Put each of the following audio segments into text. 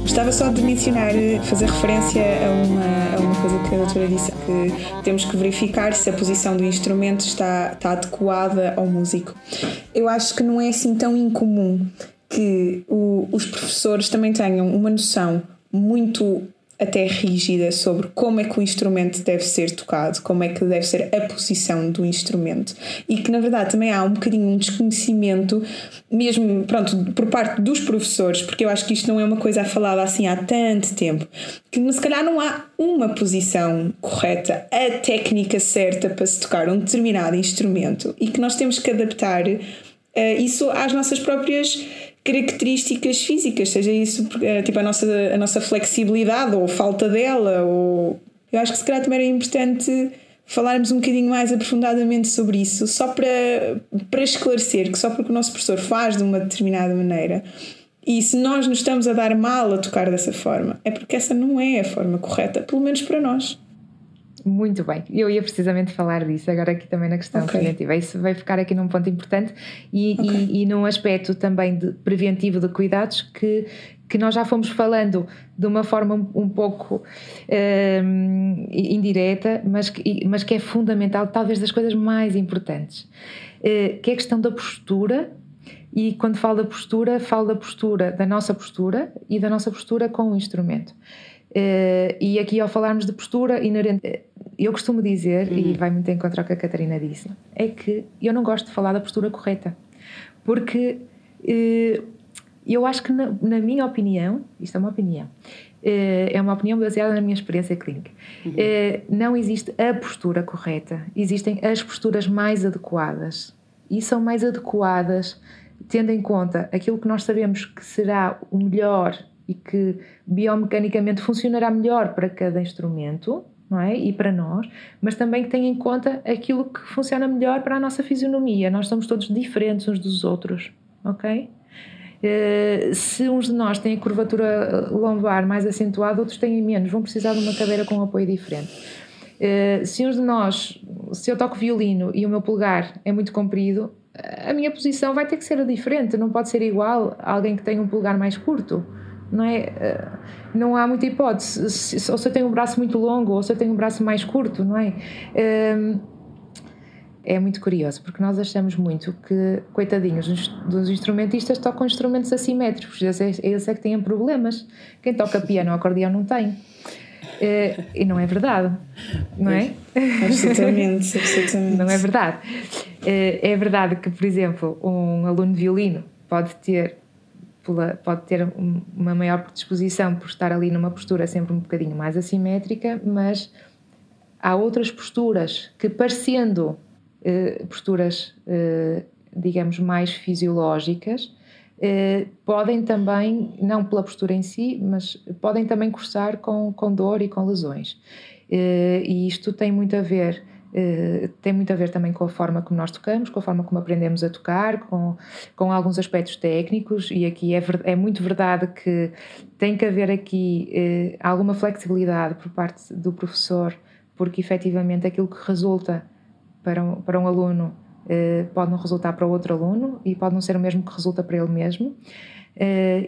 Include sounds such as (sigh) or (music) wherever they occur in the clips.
Gostava só de mencionar, fazer referência a uma, a uma coisa que a doutora disse, que temos que verificar se a posição do instrumento está, está adequada ao músico. Eu acho que não é assim tão incomum que o, os professores também tenham uma noção muito até rígida sobre como é que o instrumento deve ser tocado, como é que deve ser a posição do instrumento. E que na verdade também há um bocadinho um desconhecimento mesmo, pronto, por parte dos professores, porque eu acho que isto não é uma coisa falada assim há tanto tempo, que se calhar não há uma posição correta, a técnica certa para se tocar um determinado instrumento e que nós temos que adaptar uh, isso às nossas próprias características físicas, seja isso eh, tipo a nossa, a nossa flexibilidade ou falta dela, ou eu acho que se calhar também era importante falarmos um bocadinho mais aprofundadamente sobre isso, só para, para esclarecer que só porque o nosso professor faz de uma determinada maneira e se nós nos estamos a dar mal a tocar dessa forma, é porque essa não é a forma correta, pelo menos para nós. Muito bem, eu ia precisamente falar disso agora aqui também na questão okay. preventiva. Isso vai ficar aqui num ponto importante e, okay. e, e num aspecto também de preventivo de cuidados que, que nós já fomos falando de uma forma um, pouco um, indireta, mas que, mas que é fundamental, talvez das coisas mais importantes, uh, que é a questão da postura. E quando falo da postura, falo da postura, da nossa postura e da nossa postura com o instrumento. Uh, e aqui, ao falarmos de postura inerente, eu costumo dizer, uhum. e vai muito em contra o que a Catarina disse, é que eu não gosto de falar da postura correta, porque uh, eu acho que, na, na, minha opinião, isto é uma opinião, é uma opinião baseada na minha experiência clínica, uhum. não existe a postura correta, existem as posturas mais adequadas, e são mais adequadas tendo em conta aquilo que nós sabemos que será o melhor e que biomecanicamente funcionará melhor para cada instrumento, não é? E para nós, mas também que tenha em conta aquilo que funciona melhor para a nossa fisionomia. Nós somos todos diferentes uns dos outros, ok? Uh, se uns de nós têm a curvatura lombar mais acentuada, outros têm menos, vão precisar de uma cadeira com um apoio diferente. Uh, se uns de nós, se eu toco violino e o meu polegar é muito comprido, a minha posição vai ter que ser diferente, não pode ser igual a alguém que tem um polegar mais curto não é? Eh, não há muita hipótese. ou se eu tenho um braço muito longo ou se eu tenho um braço mais curto, não é? Ehm, é muito curioso, porque nós achamos muito que, coitadinhos dos instrumentistas, tocam instrumentos assimétricos. Eles é que têm problemas. Quem toca piano ou acordeão não tem. Eh, e não é verdade, não é? Absolutamente, absolutamente. Não é verdade. Eh, é verdade que, por exemplo, um aluno de violino pode ter pode ter uma maior predisposição por estar ali numa postura sempre um bocadinho mais assimétrica, mas há outras posturas que, parecendo eh, posturas, eh, digamos, mais fisiológicas, eh, podem também, não pela postura em si, mas podem também cursar com, com dor e com lesões. Eh, e isto tem muito a ver Uh, tem muito a ver também com a forma como nós tocamos, com a forma como aprendemos a tocar, com, com alguns aspectos técnicos, e aqui é, é muito verdade que tem que haver aqui uh, alguma flexibilidade por parte do professor, porque efetivamente aquilo que resulta para um, para um aluno uh, pode não resultar para outro aluno e pode não ser o mesmo que resulta para ele mesmo,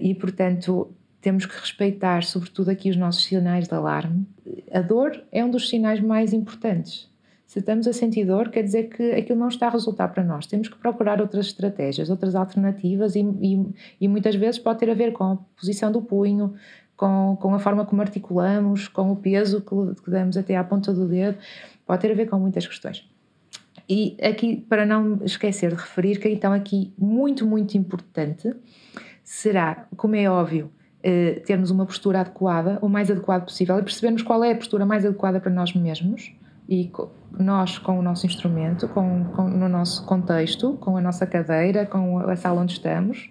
e portanto temos que respeitar, sobretudo aqui, os nossos sinais de alarme. A dor é um dos sinais mais importantes se estamos a sentir dor, quer dizer que aquilo não está a resultar para nós. Temos que procurar outras estratégias, outras alternativas, e, e, e muitas vezes pode ter a ver com a posição do punho, com, com a forma como articulamos, com o peso que, que damos até à ponta do dedo, pode ter a ver com muitas questões. E aqui, para não esquecer de referir, que então aqui muito, muito importante será, como é óbvio, eh, termos uma postura adequada, o mais adequada possível, e percebermos qual é a postura mais adequada para nós mesmos e nós com o nosso instrumento, com, com, no nosso contexto, com a nossa cadeira, com a sala onde estamos.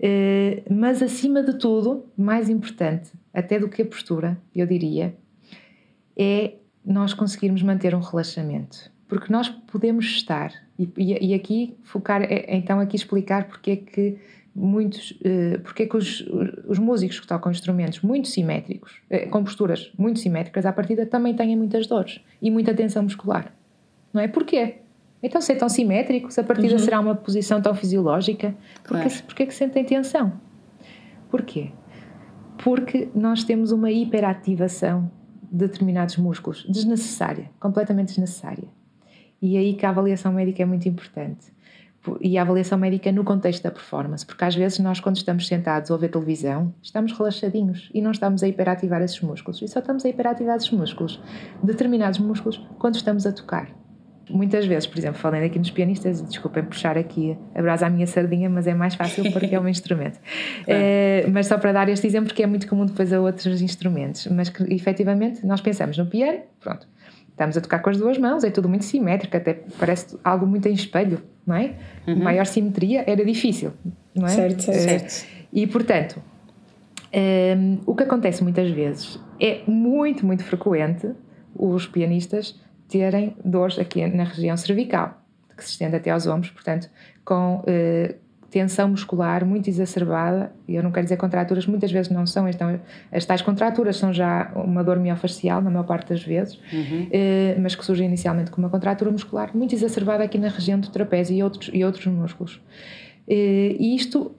Eh, mas acima de tudo, mais importante, até do que a postura, eu diria, é nós conseguirmos manter um relaxamento. Porque nós podemos estar, e, e aqui focar, é, então aqui explicar porque é que muitos, uh, porque é que os, os músicos que tocam instrumentos muito simétricos, uh, com posturas muito simétricas, à partida também têm muitas dores e muita tensão muscular. Não é? Porquê? Então, se é tão simétrico, se a partida uhum. será uma posição tão fisiológica, claro. porquê, porquê que sentem tensão? Porquê? Porque nós temos uma hiperativação de determinados músculos, desnecessária, completamente desnecessária. E aí que a avaliação médica é muito importante. E a avaliação médica no contexto da performance, porque às vezes nós, quando estamos sentados a ver televisão, estamos relaxadinhos e não estamos a hiperativar esses músculos. E só estamos a hiperativar esses músculos, determinados músculos, quando estamos a tocar. Muitas vezes, por exemplo, falando aqui nos pianistas, desculpem puxar aqui a brasa à minha sardinha, mas é mais fácil porque é um (laughs) instrumento. É, mas só para dar este exemplo, que é muito comum depois a outros instrumentos, mas que efetivamente nós pensamos no piano, pronto, estamos a tocar com as duas mãos, é tudo muito simétrico, até parece algo muito em espelho, não é? Uhum. Maior simetria era difícil, não é? Certo, certo. certo. E portanto, um, o que acontece muitas vezes é muito, muito frequente os pianistas terem dores aqui na região cervical, que se estende até aos ombros, portanto, com uh, tensão muscular muito exacerbada, e eu não quero dizer contraturas, muitas vezes não são, então as tais contraturas são já uma dor miofascial, na maior parte das vezes, uhum. uh, mas que surge inicialmente com uma contratura muscular muito exacerbada aqui na região do trapézio e outros, e outros músculos. Uh, e isto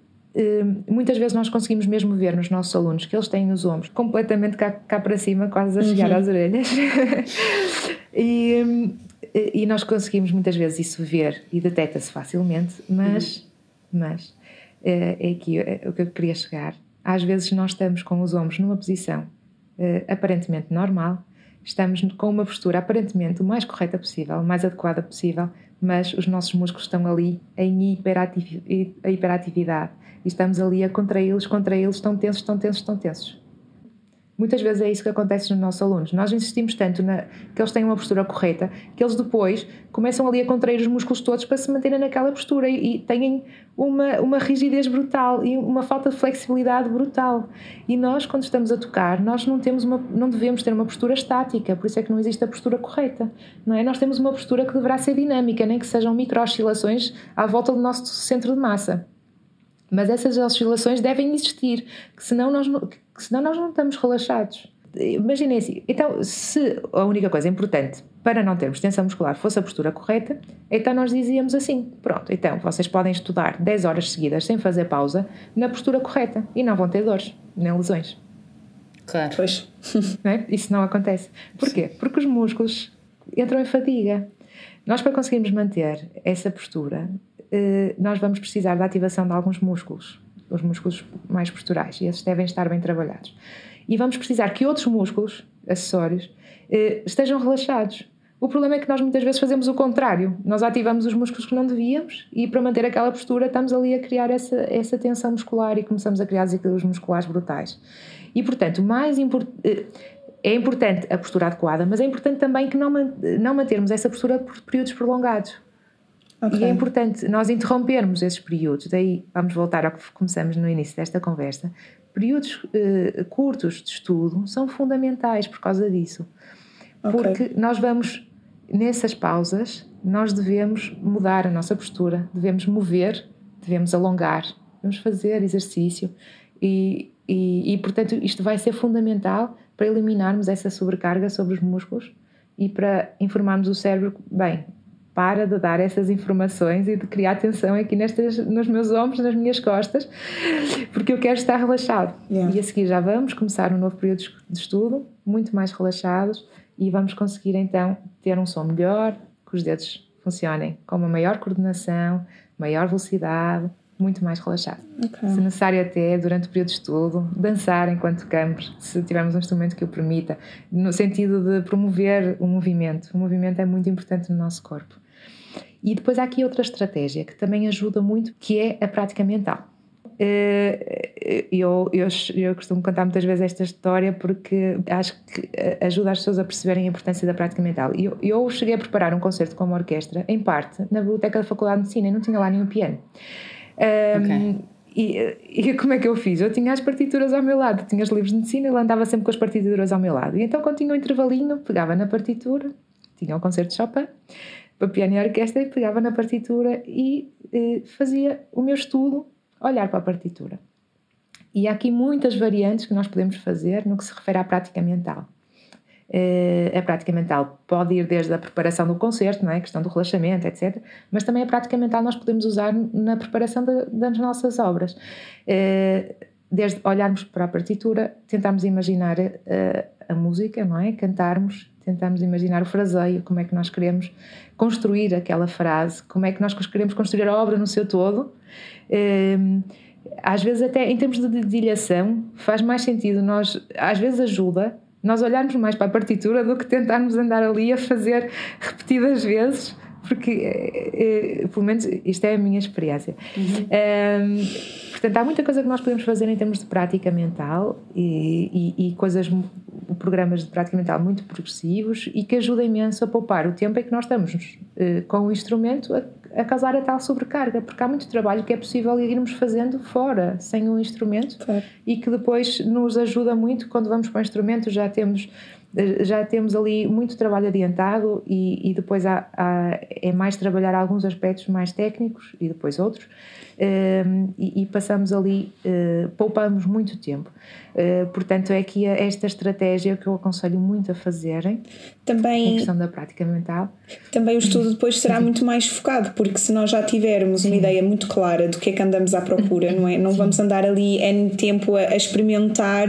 muitas vezes nós conseguimos mesmo ver nos nossos alunos que eles têm os ombros completamente cá, cá para cima, quase a chegar uhum. às orelhas. (laughs) e, e nós conseguimos muitas vezes isso ver e detecta-se facilmente, mas, uhum. Mas é, é aqui é, o que eu queria chegar. Às vezes nós estamos com os ombros numa posição é, aparentemente normal, estamos com uma postura aparentemente o mais correta possível, o mais adequada possível, mas os nossos músculos estão ali em hiperatividade e estamos ali a contraí-los, contraí-los, estão tensos, estão tensos, estão tensos. Muitas vezes é isso que acontece nos nossos alunos. Nós insistimos tanto na, que eles tenham uma postura correta que eles depois começam ali a contrair os músculos todos para se manterem naquela postura e, e têm uma, uma rigidez brutal e uma falta de flexibilidade brutal. E nós, quando estamos a tocar, nós não, temos uma, não devemos ter uma postura estática, por isso é que não existe a postura correta. Não é? Nós temos uma postura que deverá ser dinâmica, nem que sejam micro-oscilações à volta do nosso centro de massa. Mas essas oscilações devem existir, que senão nós não, que senão nós não estamos relaxados. Imaginem assim, então se a única coisa importante para não termos tensão muscular fosse a postura correta, então nós dizíamos assim, pronto, então vocês podem estudar 10 horas seguidas sem fazer pausa na postura correta e não vão ter dores, nem lesões. Claro. Pois. (laughs) Não é? Isso não acontece. Porquê? Porque os músculos entram em fadiga. Nós para conseguirmos manter essa postura nós vamos precisar da ativação de alguns músculos, os músculos mais posturais, e esses devem estar bem trabalhados. E vamos precisar que outros músculos, acessórios, eh, estejam relaxados. O problema é que nós muitas vezes fazemos o contrário. Nós ativamos os músculos que não devíamos e para manter aquela postura estamos ali a criar essa, essa tensão muscular e começamos a criar desequilíbrios musculares brutais. E portanto, mais import... Eh, é importante a postura adequada, mas é importante também que não, não mantermos essa postura por períodos prolongados. Okay. E é importante nós interrompermos esses períodos. Daí vamos voltar ao que começamos no início desta conversa. Períodos uh, curtos de estudo são fundamentais por causa disso. Okay. Porque nós vamos, nessas pausas, nós devemos mudar a nossa postura, devemos mover, devemos alongar, devemos fazer exercício. E, e, e portanto, isto vai ser fundamental para eliminarmos essa sobrecarga sobre os músculos e para informarmos o cérebro, bem, para de dar essas informações e de criar tensão aqui nestas, nos meus ombros, nas minhas costas, porque eu quero estar relaxado. Yeah. E a seguir já vamos começar um novo período de estudo, muito mais relaxados, e vamos conseguir então ter um som melhor, que os dedos funcionem com uma maior coordenação, maior velocidade, muito mais relaxado. Okay. Se necessário até, durante o período de estudo, dançar enquanto tocamos, se tivermos um instrumento que o permita, no sentido de promover o movimento. O movimento é muito importante no nosso corpo. E depois há aqui outra estratégia que também ajuda muito, que é a prática mental. Eh, eu, eu, eu costumo contar muitas vezes esta história porque acho que ajuda as pessoas a perceberem a importância da prática mental. Eu, eu cheguei a preparar um concerto com uma orquestra, em parte, na biblioteca da Faculdade de Medicina e não tinha lá nenhum piano. Um, E, e, como é que eu fiz? Eu tinha as partituras ao meu lado, tinha os livros de medicina, ele andava sempre com as partituras ao meu lado. E então, quando tinha um intervalinho, pegava na partitura, tinha o um concerto de Chopin, para piano e orquestra e pegava na partitura e eh, fazia o meu estudo olhar para a partitura. E há aqui muitas variantes que nós podemos fazer no que se refere à prática mental. Eh, a prática mental pode ir desde a preparação do concerto, não é? a questão do relaxamento, etc. Mas também a prática mental nós podemos usar na preparação das nossas obras. Eh, desde olharmos para a partitura, tentarmos imaginar a, a música, não é? Cantarmos, tentarmos imaginar o fraseio, como é que nós queremos construir aquela frase, como é que nós queremos construir a obra no seu todo. Um, às vezes até em termos de dedilhação faz mais sentido nós às vezes ajuda nós olharmos mais para a partitura do que tentarmos andar ali a fazer repetidas vezes porque é, é, pelo menos isto é a minha experiência uhum. um, portanto há muita coisa que nós podemos fazer em termos de prática mental e, e, e coisas programas de prática mental muito progressivos e que ajudam imenso a poupar o tempo em que nós estamos uh, com o instrumento a, a causar a tal sobrecarga, porque há muito trabalho que é possível irmos fazendo fora, sem um instrumento, claro. e que depois nos ajuda muito quando vamos para o instrumento, já temos já temos ali muito trabalho adiantado e, e depois há, há, é mais trabalhar alguns aspectos mais técnicos e depois outros um, e, e, passamos ali, uh, poupamos muito tempo. Uh, portanto, é aqui esta estratégia que eu aconselho muito a fazerem também, em questão da prática mental. Também o estudo depois será muito mais focado, porque se nós já tivermos Sim. uma ideia muito clara do que é que andamos à procura, não é? Não Sim. vamos andar ali N tempo a, a experimentar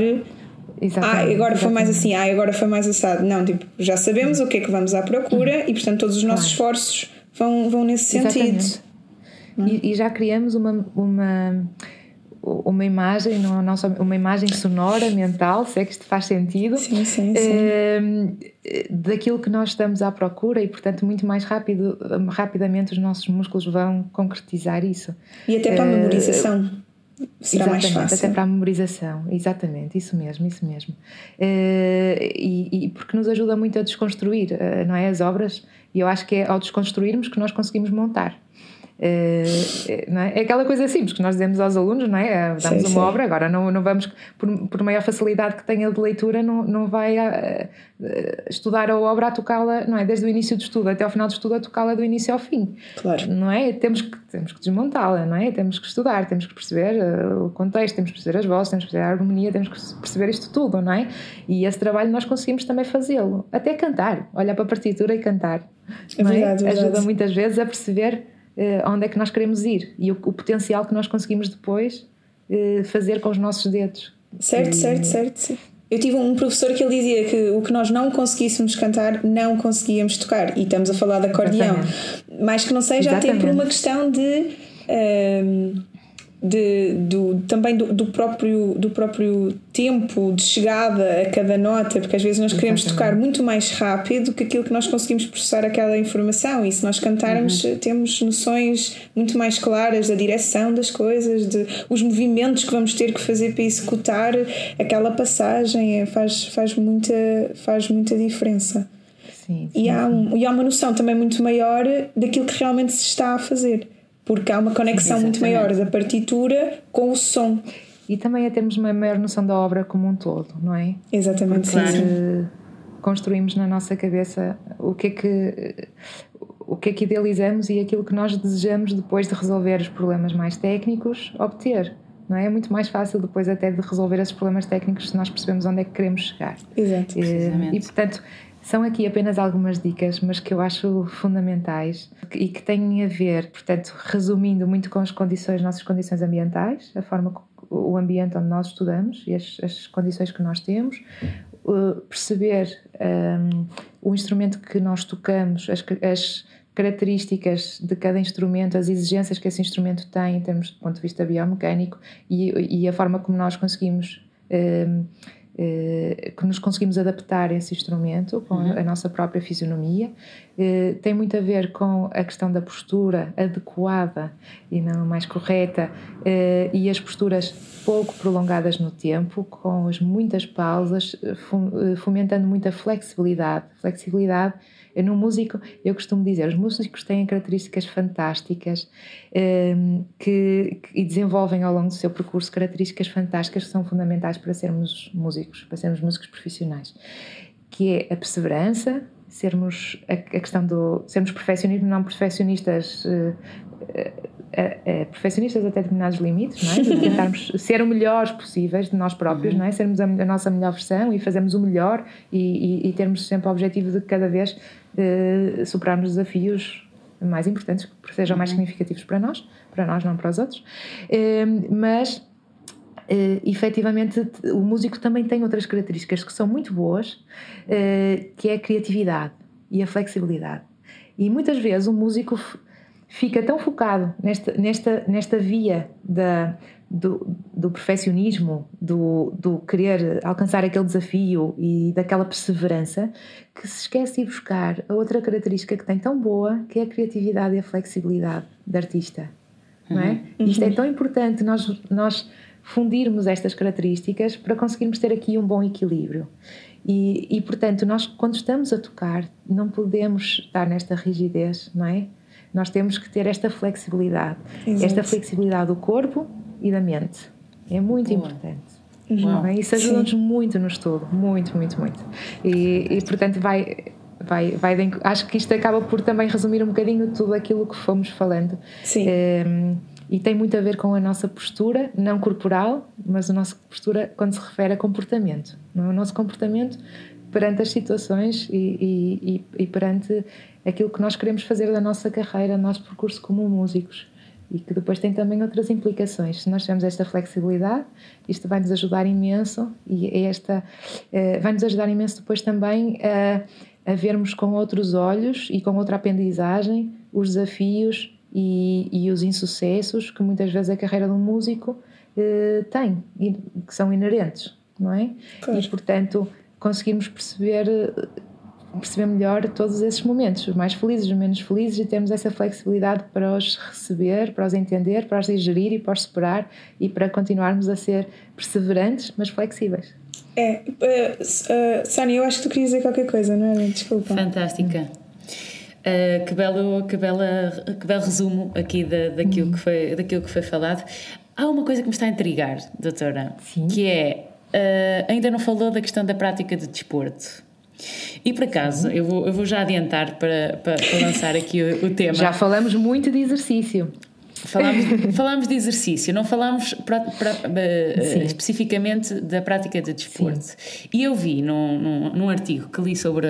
Exatamente, ah, agora foi mais assim, ah, agora foi mais assado. Não, tipo, já sabemos o que é que vamos à procura e, portanto, todos os nossos claro. esforços vão, vão nesse sentido. E, e, já criamos uma, uma, uma imagem, não, não só, uma imagem sonora, mental, se é que isto faz sentido, sim, sim, sim. Uh, daquilo que nós estamos à procura e, portanto, muito mais rápido, rapidamente os nossos músculos vão concretizar isso. E até para a memorização. Será Exatamente, mais fácil. até para a memorização, exatamente, isso mesmo, isso mesmo. Uh, e, e, porque nos ajuda muito a desconstruir, uh, não é? As obras, e eu acho que é ao desconstruirmos que nós conseguimos montar. É, é? é, aquela coisa simples que nós dizemos aos alunos, não é? Damos sim, uma sim. obra, agora não, não vamos, por, por maior facilidade que tenha de leitura, não, não vai a, a, estudar a obra a tocá-la, não é? Desde o início do estudo até ao final do estudo, a tocá-la do início ao fim. Claro. Não é? Temos que, temos que desmontá-la, não é? Temos que estudar, temos que perceber o contexto, temos que perceber as vozes, temos que perceber a harmonia, temos que perceber isto tudo, não é? E esse trabalho nós conseguimos também fazê-lo. Até cantar, olhar para a partitura e cantar. É verdade, é? Ajuda muitas vezes a perceber uh, onde é que nós queremos ir e o, o potencial que nós conseguimos depois uh, fazer com os nossos dedos. Certo, e, certo, certo. Eu tive um professor que ele dizia que o que nós não conseguíssemos cantar, não conseguíamos tocar. E estamos a falar de acordeão. Mas que não seja Exatamente. até por uma questão de. Uh, de, do, também do, do, próprio, do próprio tempo de chegada a cada nota, porque às vezes nós queremos Exatamente. tocar muito mais rápido que aquilo que nós conseguimos processar aquela informação, e se nós cantarmos, uhum. temos noções muito mais claras da direção das coisas, de os movimentos que vamos ter que fazer para executar aquela passagem, é, faz, faz, muita, faz muita diferença. Sim, sim, e, há um, e há uma noção também muito maior daquilo que realmente se está a fazer porque há uma conexão Sim, muito maior da partitura com o som. E também a termos uma maior noção da obra como um todo, não é? Exatamente, porque sim. Construímos na nossa cabeça o que é que o que é que idealizamos e aquilo que nós desejamos depois de resolver os problemas mais técnicos obter. Não é? é muito mais fácil depois até de resolver esses problemas técnicos se nós percebemos onde é que queremos chegar. Exato. E, e portanto, são aqui apenas algumas dicas, mas que eu acho fundamentais e que têm a ver, portanto, resumindo muito com as condições, nossas condições ambientais, a forma, o ambiente onde nós estudamos e as, as condições que nós temos, uh, perceber um, o instrumento que nós tocamos, as, as características de cada instrumento, as exigências que esse instrumento tem em termos do ponto de vista biomecânico e, e a forma como nós conseguimos um, que nos conseguimos adaptar a esse instrumento com uhum. a nossa própria fisionomia. Eh, tem muito a ver com a questão da postura adequada e não mais correta eh, e as posturas pouco prolongadas no tempo, com as muitas pausas, fomentando muita flexibilidade. Flexibilidade no músico, eu costumo dizer, os músicos têm características fantásticas um, ehm, que, que, e desenvolvem ao longo do seu percurso características fantásticas que são fundamentais para sermos músicos, para sermos músicos profissionais, que é a perseverança, sermos a, a questão do sermos perfeccionistas, não perfeccionistas uh, uh, uh, perfeccionistas até determinados limites, não é? De tentarmos (laughs) ser o melhores possíveis de nós próprios, uhum. não é? Sermos a, a, nossa melhor versão e fazermos o melhor e, e, e termos sempre o objetivo de cada vez superarmos desafios mais importantes, que sejam mais uhum. significativos para nós, para nós, não para os outros. mas uh, efetivamente o músico também tem outras características que são muito boas, uh, que é a criatividade e a flexibilidade. E muitas vezes o músico fica tão focado nesta, nesta, nesta via da, do, do perfeccionismo, do, do querer alcançar aquele desafio e daquela perseverança, que se esquece de buscar a outra característica que tem tão boa, que é a criatividade e a flexibilidade da artista. Não é? Uhum. Isto é tão importante nós, nós fundirmos estas características para conseguirmos ter aqui um bom equilíbrio. E, e, portanto, nós, quando estamos a tocar, não podemos estar nesta rigidez, não é? Nós temos que ter esta flexibilidade. Exato. Esta flexibilidade do corpo e da mente. É muito Boa. importante. Uhum. É? Isso ajuda-nos muito no estudo, muito, muito, muito. E, e portanto, vai, vai, vai de, acho que isto acaba por também resumir um bocadinho tudo aquilo que fomos falando. Sim. Um, ehm, e tem muito a ver com a nossa postura, não corporal, mas a nossa postura quando se refere a comportamento. É? O nosso comportamento perante as situações e, e, e, perante aquilo que nós queremos fazer da nossa carreira, nosso percurso como músicos. E que depois tem também outras implicações. Se nós tivermos esta flexibilidade, isto vai nos ajudar imenso e é esta eh, vai nos ajudar imenso depois também a, a vermos com outros olhos e com outra aprendizagem os desafios e, e os insucessos que muitas vezes a carreira de um músico eh, tem, que são inerentes, não é? Claro. E portanto conseguirmos perceber perceber melhor todos esses momentos, os mais felizes, os menos felizes, e termos essa flexibilidade para os receber, para os entender, para os digerir e para os superar e para continuarmos a ser perseverantes, mas flexíveis. É, uh, uh, Sónia, eu acho que tu querias dizer qualquer coisa, não é? Desculpa. Fantástica. Uh, que, belo, que, bela, que belo resumo aqui da, daquilo, uhum. que foi, daquilo que foi falado. Há uma coisa que me está a intrigar, doutora, Sim. que é, uh, ainda não falou da questão da prática de desporto. E por acaso, eu vou, eu vou já adiantar para, para, para lançar aqui o, o, tema. Já falamos muito de exercício. Falámos, (laughs) falámos de exercício, não falámos pra, pra, uh, especificamente da prática de desporto. Sim. E eu vi num, num, num, artigo que li sobre,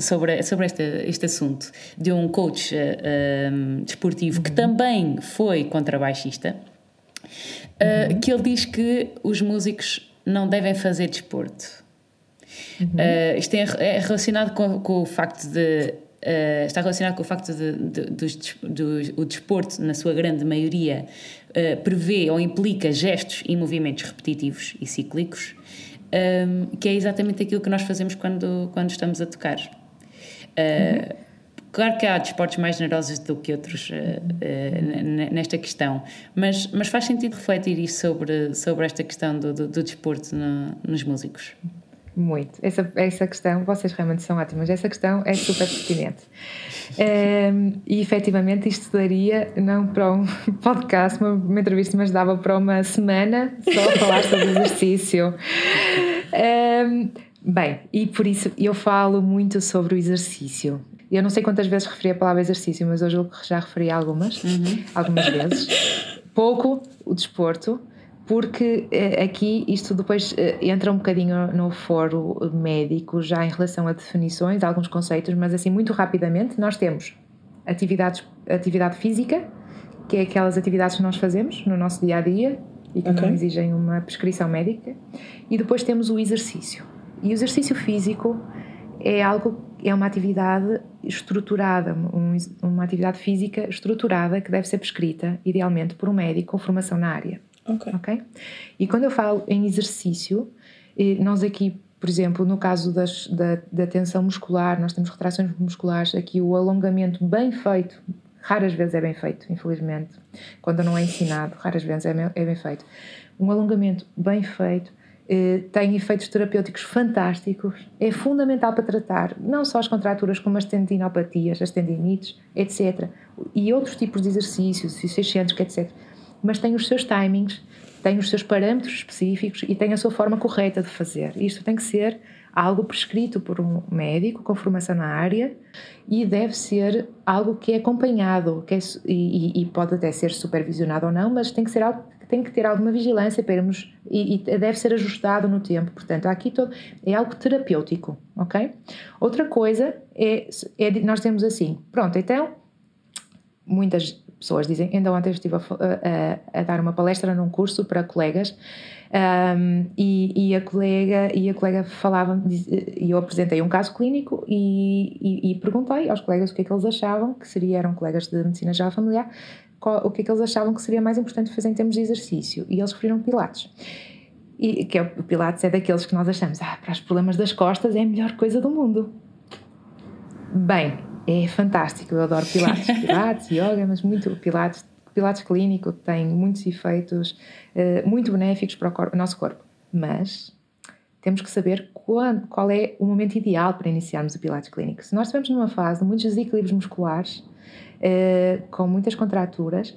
sobre, sobre este, este assunto de um coach uh, desportivo uhum. que também foi contrabaixista, uh, uhum. que ele diz que os músicos não devem fazer desporto. Uhum. Uh, isto é, é relacionado com, com, o facto de. Uh, está relacionado com o facto de, de, de, o desporto, na sua grande maioria, uh, prevê ou implica gestos e movimentos repetitivos e cíclicos, um, que é exatamente aquilo que nós fazemos quando, quando estamos a tocar. Uh, uhum. Claro que há desportos mais generosos do que outros uh, uh, nesta questão, mas, mas faz sentido refletir sobre, sobre esta questão do, do, do desporto no, nos músicos. Muito. Essa, essa questão, vocês realmente são ótimas, essa questão é super pertinente. Um, (laughs) ehm, e efetivamente isto daria, não para um (laughs) podcast, uma, uma, entrevista, mas dava para uma semana só a falar sobre exercício. Um, ehm, bem, e por isso eu falo muito sobre o exercício. Eu não sei quantas vezes referi a palavra exercício, mas hoje eu já referi algumas, uhum. algumas vezes. Pouco o desporto, porque eh, aqui isto depois eh, entra um bocadinho no foro médico já em relação a definições, alguns conceitos, mas assim muito rapidamente nós temos atividades, atividade física, que é aquelas atividades que nós fazemos no nosso dia a dia e que okay. não exigem uma prescrição médica, e depois temos o exercício. E o exercício físico é algo é uma atividade estruturada, um, uma atividade física estruturada que deve ser prescrita, idealmente, por um médico com formação na área. Ok. Ok? E quando eu falo em exercício, nós aqui, por exemplo, no caso das, da, da tensão muscular, nós temos retrações musculares, aqui o alongamento bem feito, raras vezes é bem feito, infelizmente, quando não é ensinado, raras vezes é bem, é bem feito. Um alongamento bem feito eh, tem efeitos terapêuticos fantásticos, é fundamental para tratar não só as contraturas, como as tendinopatias, as tendinites, etc. E outros tipos de exercícios, os excêntricos, etc mas tem os seus timings, tem os seus parâmetros específicos e tem a sua forma correta de fazer. Isto tem que ser algo prescrito por um médico com formação na área e deve ser algo que é acompanhado que é, e, e, pode até ser supervisionado ou não, mas tem que ser algo tem que ter alguma vigilância para irmos, e, e, deve ser ajustado no tempo. Portanto, aqui todo, é algo terapêutico, ok? Outra coisa é, é nós temos assim, pronto, então muitas pessoas dizem. Ainda ontem estive a, a, a dar uma palestra num curso para colegas um, e, e, a colega e a colega falava e eu apresentei um caso clínico e, e, e, perguntei aos colegas o que é que eles achavam que seria eram colegas de medicina já familiar qual, o que é que eles achavam que seria mais importante fazer em termos de exercício e eles referiram pilates e que é, o pilates é daqueles que nós achamos ah para os problemas das costas é a melhor coisa do mundo bem é fantástico eu adoro pilates (laughs) pilates yoga mas muito pilates Pilates clínico tem muitos efeitos uh, muito benéficos para o, corpo, o, nosso corpo, mas temos que saber quando, qual é o momento ideal para iniciarmos o Pilates clínico. Se nós estivermos numa fase de muitos desequilíbrios musculares, uh, com muitas contraturas,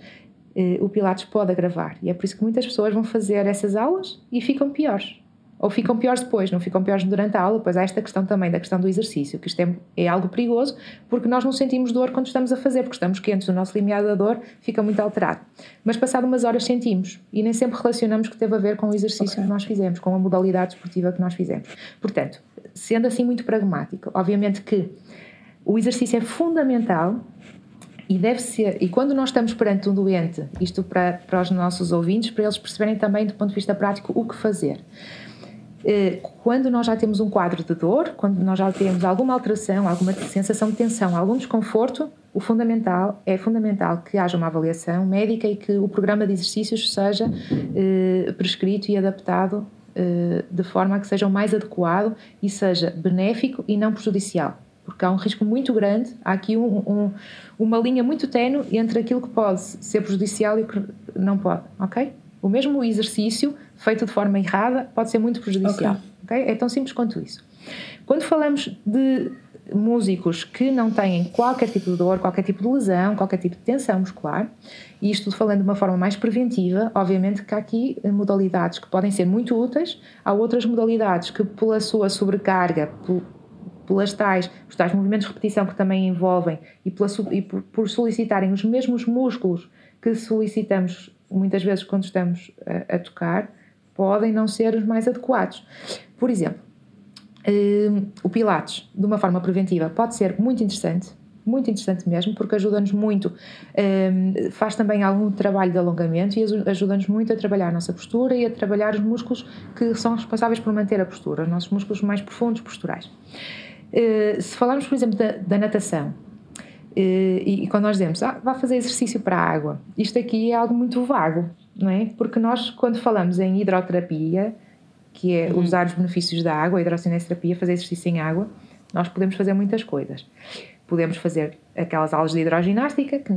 uh, o Pilates pode agravar. E é por isso que muitas pessoas vão fazer essas aulas e ficam piores ou ficam piores depois, não ficam piores durante a aula. Pois há esta questão também da questão do exercício, que isto é, é, algo perigoso porque nós não sentimos dor quando estamos a fazer, porque estamos quentes, o nosso limiar da dor fica muito alterado. Mas passado umas horas sentimos e nem sempre relacionamos que teve a ver com o exercício okay. que nós fizemos, com a modalidade esportiva que nós fizemos. Portanto, sendo assim muito pragmático, obviamente que o exercício é fundamental e deve ser, e quando nós estamos perante um doente, isto para, para os nossos ouvintes, para eles perceberem também do ponto de vista prático o que fazer. Eh, quando nós já temos um quadro de dor, quando nós já temos alguma alteração, alguma sensação de tensão, algum desconforto, o fundamental é fundamental que haja uma avaliação médica e que o programa de exercícios seja eh, prescrito e adaptado eh, de forma a que seja o mais adequado e seja benéfico e não prejudicial. Porque há um risco muito grande, há aqui um, um, uma linha muito tenue entre aquilo que pode ser prejudicial e o que não pode, ok? O mesmo exercício feito de forma errada pode ser muito prejudicial. Okay. okay. É tão simples quanto isso. Quando falamos de músicos que não têm qualquer tipo de dor, qualquer tipo de lesão, qualquer tipo de tensão muscular, e isto falando de uma forma mais preventiva, obviamente que há aqui modalidades que podem ser muito úteis, há outras modalidades que, pela sua sobrecarga, pelas tais, os tais movimentos de repetição que também envolvem e, pela, e por, por solicitarem os mesmos músculos que solicitamos muitas vezes quando estamos a, a tocar, podem não ser os mais adequados. Por exemplo, um, o Pilates, de uma forma preventiva, pode ser muito interessante, muito interessante mesmo, porque ajuda-nos muito, um, faz também algum trabalho de alongamento e ajuda-nos muito a trabalhar a nossa postura e a trabalhar os músculos que são responsáveis por manter a postura, os nossos músculos mais profundos posturais. Uh, se falarmos, por exemplo, da, da natação, uh, e, e, quando nós dizemos, ah, vá fazer exercício para a água, isto aqui é algo muito vago não é? Porque nós, quando falamos em hidroterapia, que é uhum. usar os benefícios da água, a hidrocinestesia, fazer exercício em água, nós podemos fazer muitas coisas. Podemos fazer aquelas aulas de hidroginástica, que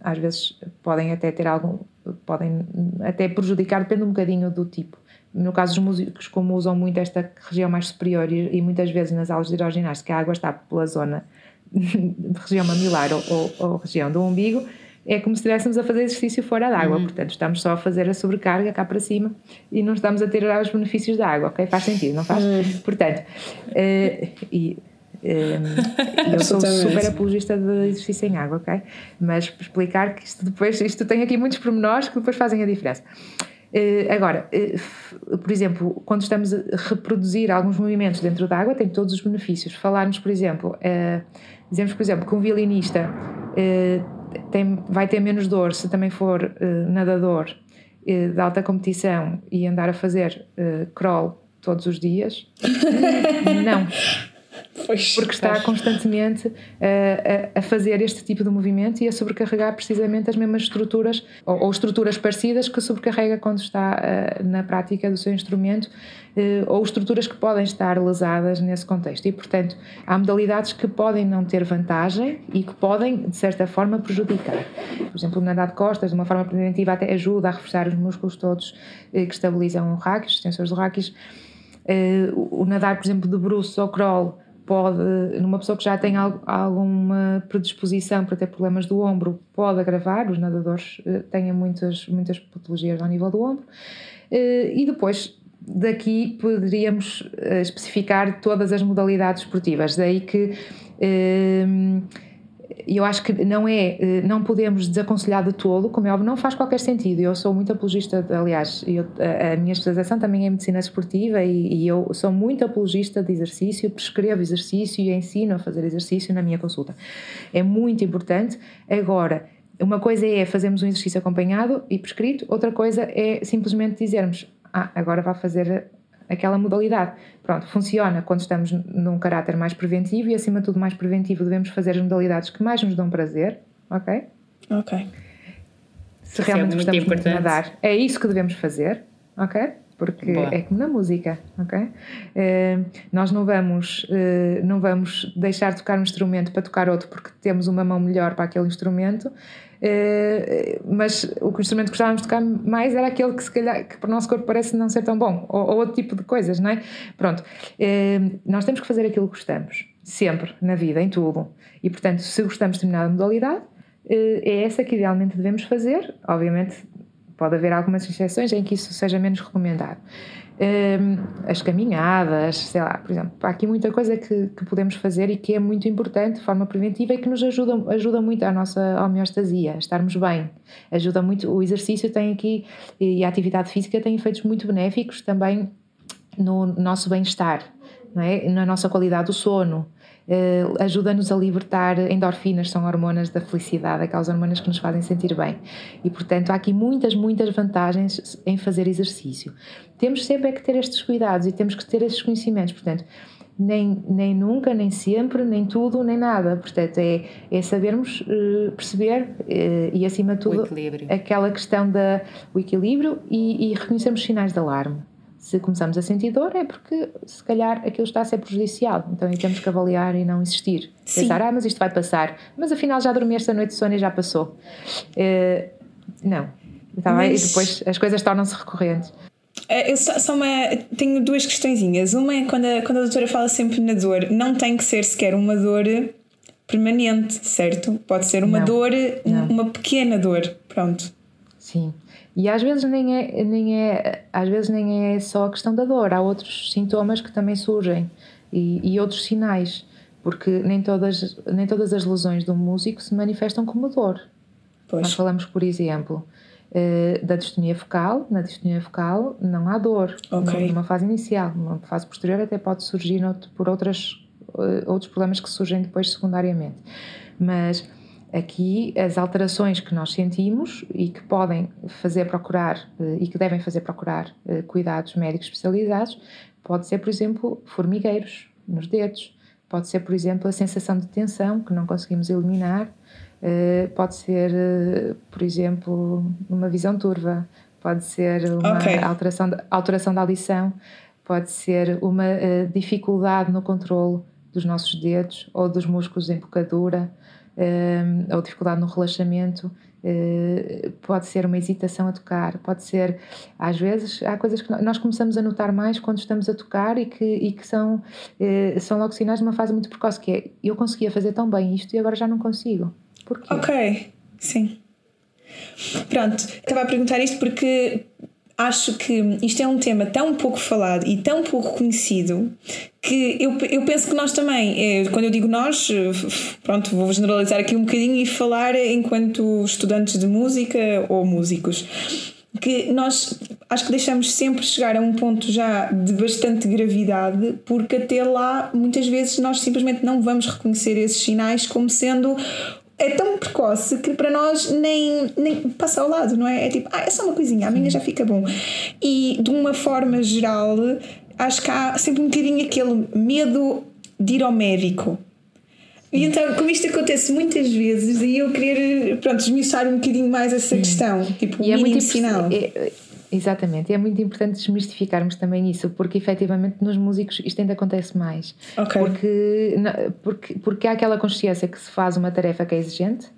às vezes podem até ter algum, podem até prejudicar, depende um bocadinho do tipo. No caso dos músicos, como usam muito esta região mais superior e, e muitas vezes nas aulas de hidroginástica a água está pela zona (laughs) região mamilar ou, ou, ou região do umbigo, é como se estivéssemos a fazer exercício fora d'água, uhum. portanto estamos só a fazer a sobrecarga cá para cima e não estamos a ter os benefícios da água, ok? Faz sentido, não faz? Uhum. Portanto, uh, e um, (laughs) eu sou super apologista de exercício em água, ok? Mas para explicar que isto depois, isto tem aqui muitos pormenores que depois fazem a diferença. Uh, agora, uh, por exemplo, quando estamos a reproduzir alguns movimentos dentro da água, tem todos os benefícios. Falarmos, por exemplo, uh, dizemos, por exemplo, que um violinista tem, vai ter menos dor se também for uh, nadador uh, de alta competição e andar a fazer uh, crawl todos os dias? (laughs) não. Pois, porque está pois. constantemente a, a, fazer este tipo de movimento e a sobrecarregar precisamente as mesmas estruturas ou, ou estruturas parecidas que sobrecarrega quando está uh, na prática do seu instrumento uh, ou estruturas que podem estar lesadas nesse contexto. E, portanto, há modalidades que podem não ter vantagem e que podem, de certa forma, prejudicar. Por exemplo, o nadar de costas, de uma forma preventiva, até ajuda a reforçar os músculos todos que estabilizam o ráquis, os tensores do ráquis. o nadar, por exemplo, de bruços ou crawl pode, numa pessoa que já tem alguma predisposição para ter problemas do ombro, pode agravar, os nadadores eh, têm muitas, muitas patologias ao nível do ombro, eh, e depois daqui poderíamos eh, especificar todas as modalidades esportivas, daí que eu acho que não é, eh, não podemos desaconselhar de todo, como é óbvio, não faz qualquer sentido. Eu sou muito apologista, aliás, eu, a, minha especialização também é medicina esportiva e, e, eu sou muito apologista de exercício, prescrevo exercício e ensino a fazer exercício na minha consulta. É muito importante. Agora, uma coisa é fazermos um exercício acompanhado e prescrito, outra coisa é simplesmente dizermos: Ah, agora vai fazer aquela modalidade. Pronto, funciona quando estamos num caráter mais preventivo e, acima de tudo, mais preventivo, devemos fazer as modalidades que mais nos dão prazer, ok? Ok. Se realmente é gostamos muito de nadar, é isso que devemos fazer, ok? porque Boa. é como na música, ok? Uh, nós não vamos, uh, não vamos deixar de tocar um instrumento para tocar outro porque temos uma mão melhor para aquele instrumento, mas o instrumento que gostávamos de tocar mais era aquele que se calhar que para o nosso corpo parece não ser tão bom, ou, ou outro tipo de coisas, não é? Pronto, nós temos que fazer aquilo que gostamos, sempre, na vida, em tudo. E portanto, se gostamos de determinada modalidade, é essa que idealmente devemos fazer, obviamente Pode haver algumas exceções em que isso seja menos recomendado. Um, as caminhadas, sei lá, por exemplo, há aqui muita coisa que, que, podemos fazer e que é muito importante de forma preventiva e que nos ajuda, ajuda muito à nossa homeostasia, estarmos bem. Ajuda muito, o exercício tem aqui e a atividade física tem efeitos muito benéficos também no nosso bem-estar, é? na nossa qualidade do sono. Uh, ajuda-nos a libertar endorfinas, são hormonas da felicidade, aquelas hormonas que nos fazem sentir bem. E, portanto, há aqui muitas, muitas vantagens em fazer exercício. Temos sempre é que ter estes cuidados e temos que ter estes conhecimentos. Portanto, nem, nem nunca, nem sempre, nem tudo, nem nada. Portanto, é, é sabermos uh, perceber uh, e, acima de tudo, aquela questão do equilíbrio e, e reconhecermos sinais de alarme se começamos a sentir dor é porque se calhar aquilo está a ser prejudicial. Então temos que avaliar e não insistir. Sim. Pensar, ah, mas isto vai passar. Mas afinal já dormi esta noite de sono e já passou. Uh, não. Tá mas... E depois as coisas tornam-se recorrentes. Eh, eu só, só uma, tenho duas questõezinhas. Uma é quando a, quando a doutora fala sempre na dor, não tem que ser sequer uma dor permanente, certo? Pode ser uma não. dor, não. uma pequena dor. Pronto. Sim. E às vezes nem é, nem é, às vezes nem é só a questão da dor, há outros sintomas que também surgem e, e outros sinais, porque nem todas, nem todas as lesões do músico se manifestam como dor. Pois. Nós falamos, por exemplo, eh, da distonia focal. Na distonia focal não há dor okay. numa fase inicial. Numa fase posterior até pode surgir por outras, eh, outros problemas que surgem depois secundariamente. Mas Aqui, as alterações que nós sentimos e que podem fazer procurar eh, e que devem fazer procurar eh, cuidados médicos especializados, pode ser, por exemplo, formigueiros nos dedos, pode ser, por exemplo, a sensação de tensão que não conseguimos eliminar, eh, pode ser, por exemplo, uma visão turva, pode ser uma okay. alteração, alteração da audição, pode ser uma dificuldade no controle dos nossos dedos ou dos músculos de empocadura uh, ou dificuldade no relaxamento, uh, pode ser uma hesitação a tocar, pode ser, às vezes, há coisas que nós começamos a notar mais quando estamos a tocar e que, e que são, uh, são logo sinais de uma fase muito precoce, que é, eu conseguia fazer tão bem isto e agora já não consigo. Porquê? Ok, sim. Pronto, estava a perguntar isto porque acho que isto é um tema tão pouco falado e tão pouco conhecido que eu, eu penso que nós também, é, quando eu digo nós, pronto, vou generalizar aqui um bocadinho e falar enquanto estudantes de música ou músicos que nós acho que deixamos sempre chegar a um ponto já de bastante gravidade, porque até lá muitas vezes nós simplesmente não vamos reconhecer esses sinais como sendo é tão precoce que para nós nem, nem passa ao lado, não é? É tipo, ah, é só uma coisinha, amanhã já fica bom. E de uma forma geral, acho que há sempre um bocadinho aquele medo de ir ao médico. E então, como isto acontece muitas vezes, e eu querer, pronto, esmiuçar um bocadinho mais essa questão, tipo, o é mínimo sinal. É, Exatamente, e é muito importante desmistificarmos também isso, porque efetivamente nos músicos isto ainda acontece mais. Okay. Porque, porque, porque há aquela consciência que se faz uma tarefa que é exigente,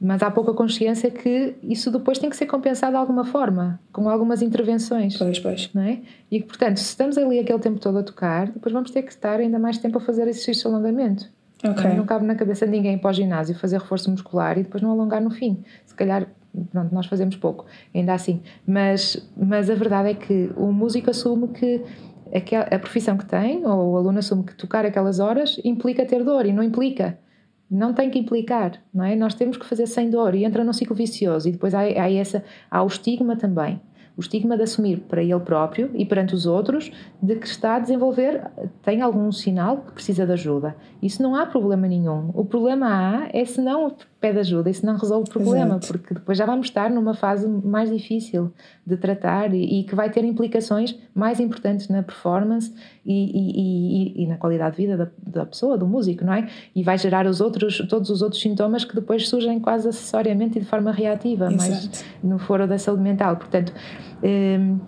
mas há pouca consciência que isso depois tem que ser compensado de alguma forma, com algumas intervenções. Pois, pois. Não é? E portanto, se estamos ali aquele tempo todo a tocar, depois vamos ter que estar ainda mais tempo a fazer exercício de alongamento. Okay. Não cabe na cabeça de ninguém para o ginásio fazer reforço muscular e depois não alongar no fim. Se calhar pronto, nós fazemos pouco, ainda assim. Mas, mas a verdade é que o músico assume que a profissão que tem, ou o aluno assume que tocar aquelas horas implica ter dor e não implica. Não tem que implicar, não é? Nós temos que fazer sem dor e entra num ciclo vicioso. E depois há, há, essa, há o estigma também. O estigma de assumir para ele próprio e perante os outros de que está a desenvolver, tem algum sinal que precisa de ajuda. Isso não há problema nenhum. O problema há é se não pede ajuda, isso não resolve o problema, Exato. porque depois já vamos estar numa fase mais difícil de tratar e, e que vai ter implicações mais importantes na performance e, e, e, na qualidade de vida da, da, pessoa, do músico, não é? E vai gerar os outros, todos os outros sintomas que depois surgem quase acessoriamente e de forma reativa, Exato. mas no foro da saúde mental. Portanto, hum,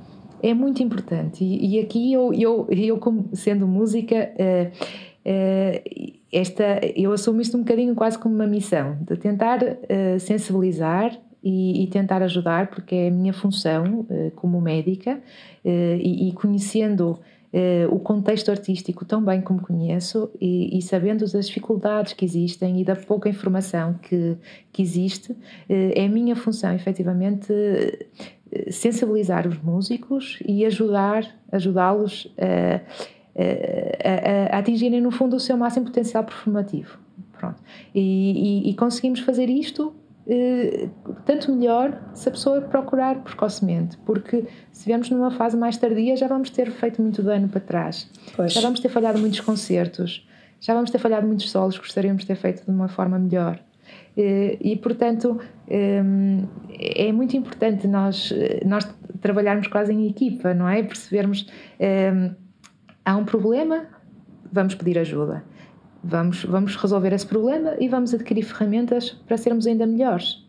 é muito importante. E, aqui eu, eu, eu como sendo música. Uh, uh, esta, eu assumo isto um bocadinho quase como uma missão, de tentar uh, sensibilizar e, e, tentar ajudar, porque é a minha função uh, como médica uh, e, e, conhecendo o contexto artístico tão bem como conheço e, e, sabendo das dificuldades que existem e da pouca informação que, que existe, é a minha função efetivamente sensibilizar os músicos e ajudar, ajudá-los a a, a, atingirem, no fundo, o seu máximo potencial performativo. Pronto. E, e, e conseguimos fazer isto eh, tanto melhor se a pessoa procurar precocemente, porque se viemos numa fase mais tardia já vamos ter feito muito dano para trás, pois. já vamos ter falhado muitos concertos, já vamos ter falhado muitos solos que gostaríamos de ter feito de uma forma melhor. Eh, e, portanto, eh, é muito importante nós, nós trabalharmos quase em equipa, não é? Percebermos há um problema, vamos pedir ajuda. Vamos, vamos resolver esse problema e vamos adquirir ferramentas para sermos ainda melhores.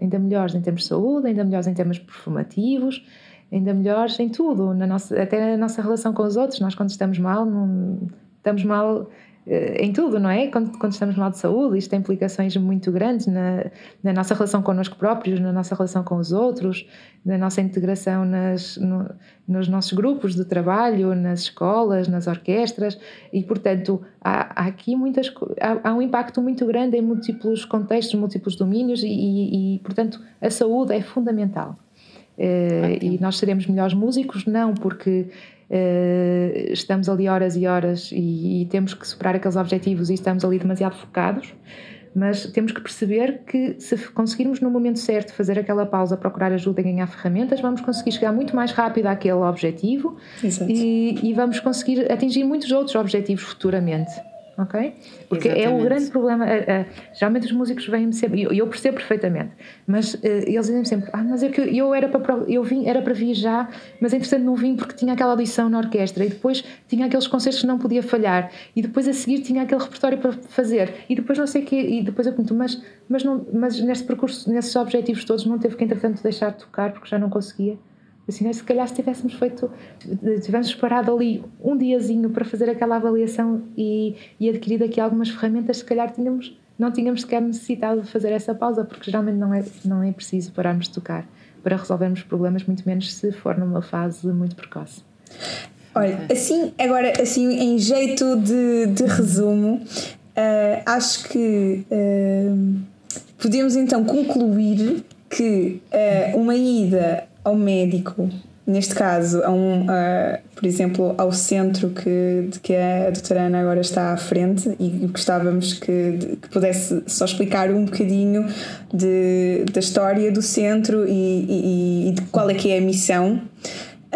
Ainda melhores em termos de saúde, ainda melhores em termos performativos, ainda melhores em tudo, na nossa, até na nossa relação com os outros. Nós, quando estamos mal, não, estamos mal em tudo, não é? Quando, quando, estamos mal de saúde, isto tem implicações muito grandes na, na, nossa relação connosco próprios, na nossa relação com os outros, na nossa integração nas, no, nos nossos grupos de trabalho, nas escolas, nas orquestras, e portanto há, há aqui muitas há, há, um impacto muito grande em múltiplos contextos, múltiplos domínios, e, e, e portanto a saúde é fundamental. Uh, e nós seremos melhores músicos, não porque Uh, estamos ali horas e horas e, e, temos que superar aqueles objetivos e estamos ali demasiado focados, mas temos que perceber que se conseguirmos no momento certo fazer aquela pausa, procurar ajuda e ganhar ferramentas, vamos conseguir chegar muito mais rápido àquele objetivo e, e vamos conseguir atingir muitos outros objetivos futuramente ok? Porque Exatamente. é o grande problema. Uh, uh, geralmente os músicos vêm-me sempre, eu, eu percebo perfeitamente, mas uh, eles dizem sempre: Ah, mas é que eu era para, eu vim, era para vir já, mas entretanto não vim porque tinha aquela audição na orquestra e depois tinha aqueles concertos que não podia falhar e depois a seguir tinha aquele repertório para fazer e depois não sei o quê, e depois eu pergunto: Mas, mas, não, mas neste percurso, nesses objetivos todos, não teve que entretanto deixar de tocar porque já não conseguia? Assim, se calhar se tivéssemos feito, tivéssemos parado ali um diazinho para fazer aquela avaliação e, e adquirido aqui algumas ferramentas, se calhar tínhamos, não tínhamos sequer necessitado de fazer essa pausa, porque geralmente não é, não é preciso pararmos de tocar para resolvermos problemas, muito menos se for numa fase muito precoce. Olha, assim, agora, assim, em jeito de, de resumo, uh, acho que uh, podemos então concluir que uh, uma ida ao médico, neste caso, a um, uh, por exemplo, ao centro que, de que a doutora Ana agora está à frente e gostávamos que, de, que pudesse só explicar um bocadinho de, da história do centro e, e, e de qual é que é a missão.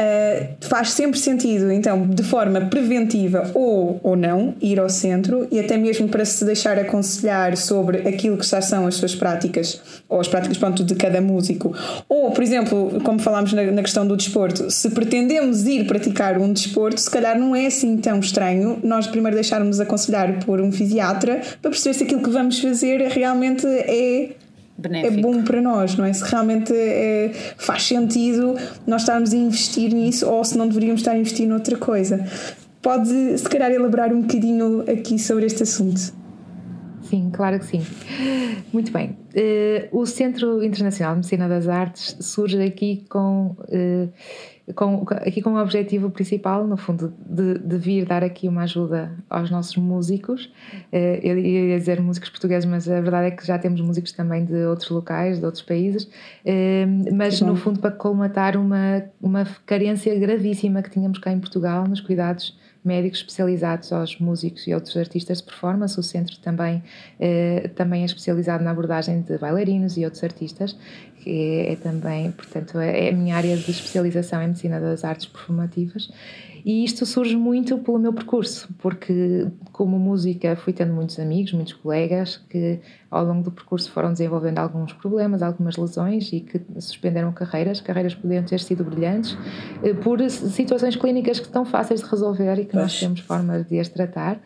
Uh, faz sempre sentido, então, de forma preventiva ou, ou não, ir ao centro e até mesmo para se deixar aconselhar sobre aquilo que já são as suas práticas, ou as práticas pronto, de cada músico. Ou, por exemplo, como falámos na, na questão do desporto, se pretendemos ir praticar um desporto, se calhar não é assim tão estranho nós primeiro deixarmos aconselhar por um fisiatra para perceber se aquilo que vamos fazer realmente é Benéfico. é bom para nós, não é? Se realmente é, faz sentido nós estarmos a investir nisso ou se não deveríamos estar a investir noutra coisa. Pode, se calhar, elaborar um bocadinho aqui sobre este assunto. Sim, claro que sim. Muito bem. Uh, o Centro Internacional de Medicina das Artes surge aqui com. Uh, com, aqui com o objetivo principal, no fundo, de, de, vir dar aqui uma ajuda aos nossos músicos. Eh, eu ia dizer músicos portugueses, mas a verdade é que já temos músicos também de outros locais, de outros países, eh, mas no fundo para colmatar uma, uma carência gravíssima que tínhamos cá em Portugal nos cuidados médicos especializados aos músicos e outros artistas de performance. O centro também, eh, também é especializado na abordagem de bailarinos e outros artistas que é, é também, portanto, é, é a minha área de especialização em medicina das artes performativas e isto surge muito pelo meu percurso, porque como música fui tendo muitos amigos, muitos colegas que ao longo do percurso foram desenvolvendo alguns problemas, algumas lesões e que suspenderam carreiras. Carreiras podiam ter sido brilhantes eh, por situações clínicas que estão fáceis de resolver e que nós temos formas de as tratar.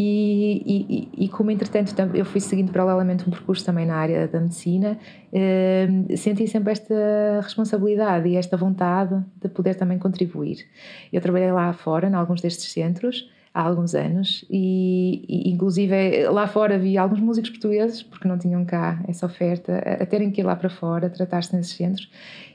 E, e, e, como entretanto eu fui seguindo paralelamente um percurso também na área da medicina, eh, senti sempre esta responsabilidade e esta vontade de poder também contribuir. Eu trabalhei lá fora, em alguns destes centros, há alguns anos e, e, inclusive lá fora vi alguns músicos portugueses porque não tinham cá essa oferta a, a terem que ir lá para fora tratar-se nesses centros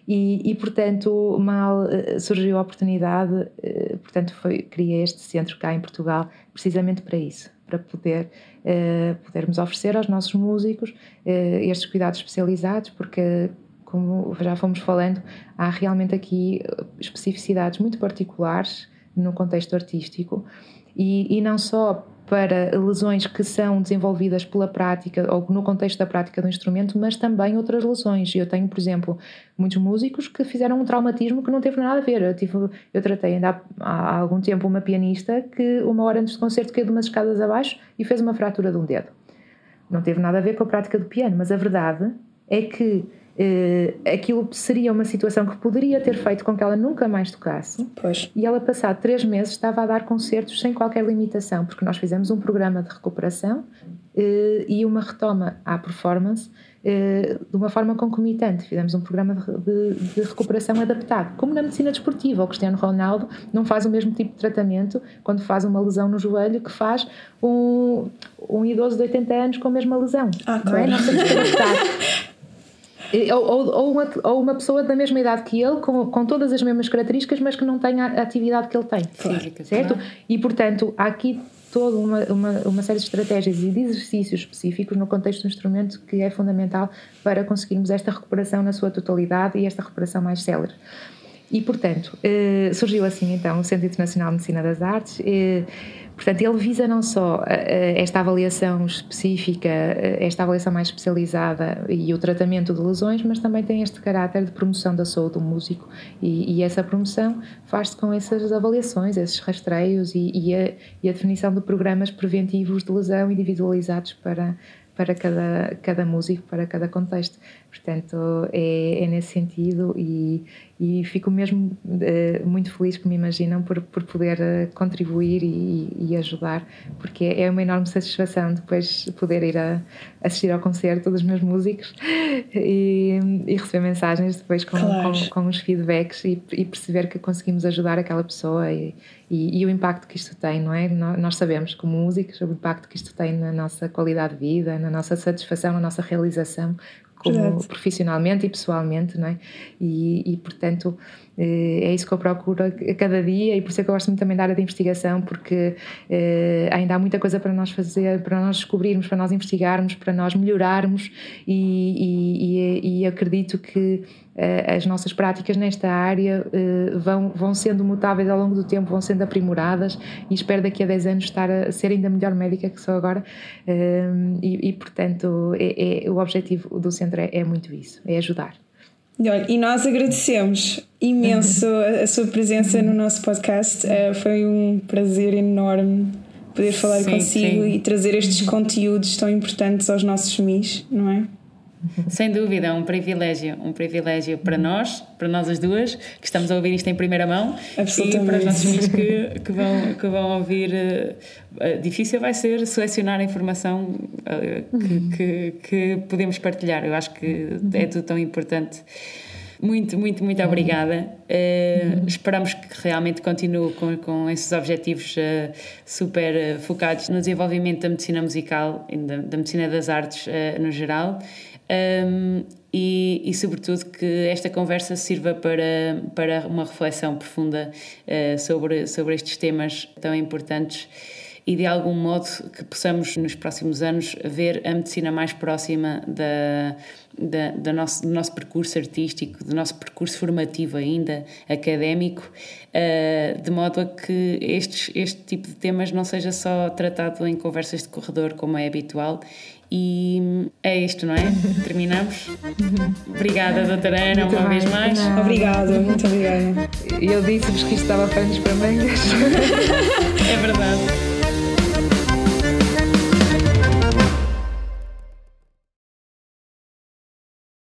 e, e, portanto mal eh, surgiu a oportunidade eh, portanto foi criei este centro cá em Portugal precisamente para isso para poder uh, podermos oferecer aos nossos músicos uh, estes cuidados especializados porque como já fomos falando há realmente aqui especificidades muito particulares no contexto artístico e, e não só para lesões que são desenvolvidas pela prática ou no contexto da prática do instrumento, mas também outras lesões. Eu tenho, por exemplo, muitos músicos que fizeram um traumatismo que não teve nada a ver. Eu, tive, eu tratei ainda há, há algum tempo uma pianista que, uma hora antes do concerto, caiu de umas escadas abaixo e fez uma fratura de um dedo. Não teve nada a ver com a prática do piano, mas a verdade é que aquilo seria uma situação que poderia ter feito com que ela nunca mais tocasse. Pois. E ela, passado três meses, estava a dar concertos sem qualquer limitação, porque nós fizemos um programa de recuperação uh, e uma retoma à performance uh, de uma forma concomitante. Fizemos um programa de, de, de, recuperação adaptado, como na medicina desportiva. O Cristiano Ronaldo não faz o mesmo tipo de tratamento quando faz uma lesão no joelho que faz um, um idoso de 80 anos com a mesma lesão. Ah, claro. Não é? Nós temos que adaptar. (laughs) Ou, ou, uma, ou uma pessoa da mesma idade que ele, com, com todas as mesmas características, mas que não tem a atividade que ele tem. Claro. Certo? E, portanto, há aqui toda uma, uma, uma série de estratégias e de exercícios específicos no contexto do instrumento que é fundamental para conseguirmos esta recuperação na sua totalidade e esta recuperação mais célere. E, portanto, eh, surgiu assim então o Centro Internacional de Medicina das Artes. Eh, Portanto, ele visa não só eh, esta avaliação específica, esta avaliação mais especializada e o tratamento de lesões, mas também tem este caráter de promoção da saúde do músico e, e essa promoção faz-se com essas avaliações, esses rastreios e, e, a, e, a, definição de programas preventivos de lesão individualizados para, para cada, cada músico, para cada contexto. Portanto, é, é nesse sentido e, e fico mesmo uh, muito feliz que me imaginam por, por poder uh, contribuir e, e, ajudar, porque é uma enorme satisfação depois poder ir a assistir ao concerto dos meus músicos (laughs) e, e receber mensagens depois com, claro. com, com, os feedbacks e, e, perceber que conseguimos ajudar aquela pessoa e, e, o impacto que isto tem, não é? Nós sabemos, como músicos, o impacto que isto tem na nossa qualidade de vida, na nossa satisfação, na nossa realização como Exato. profissionalmente e pessoalmente, não é? E, e, portanto eh, é isso que eu procuro a cada dia e por isso é que eu gosto muito também da área de investigação porque eh, ainda há muita coisa para nós fazer, para nós descobrirmos, para nós investigarmos, para nós melhorarmos e, e, e acredito que as nossas práticas nesta área vão, vão sendo mutáveis ao longo do tempo, vão sendo aprimoradas e espero daqui a 10 anos estar a ser ainda melhor médica que sou agora e, e portanto é, é, o objetivo do centro é, é muito isso, é ajudar. E nós agradecemos imenso (laughs) a, sua presença no nosso podcast. Foi um prazer enorme poder falar sim, consigo sim. e trazer estes conteúdos tão importantes aos nossos FMIs, não é? Sem dúvida, é um privilégio, um privilégio para nós, para nós as duas, que estamos a ouvir isto em primeira mão, e para os nossos amigos que, que, vão, que vão ouvir. Uh, difícil vai ser selecionar a informação uh, que, que, que, podemos partilhar. Eu acho que é tudo tão importante. Muito, muito, muito obrigada. Uh, esperamos que realmente continue com, com esses objetivos super focados no desenvolvimento da medicina musical e da, da medicina das artes no geral um, e, e, sobretudo, que esta conversa sirva para, para uma reflexão profunda uh, sobre, sobre estes temas tão importantes e de algum modo que possamos nos próximos anos ver a medicina mais próxima da, da, nosso, do nosso percurso artístico, do nosso percurso formativo ainda académico, uh, de modo a que estes, este tipo de temas não seja só tratado em conversas de corredor como é habitual e é isto, não é? Terminamos. Obrigada, doutora Ana, muito uma bem, vez mais. Não. Obrigada, muito obrigada. Eu disse-vos que isto estava panos para mangas. (laughs) é verdade.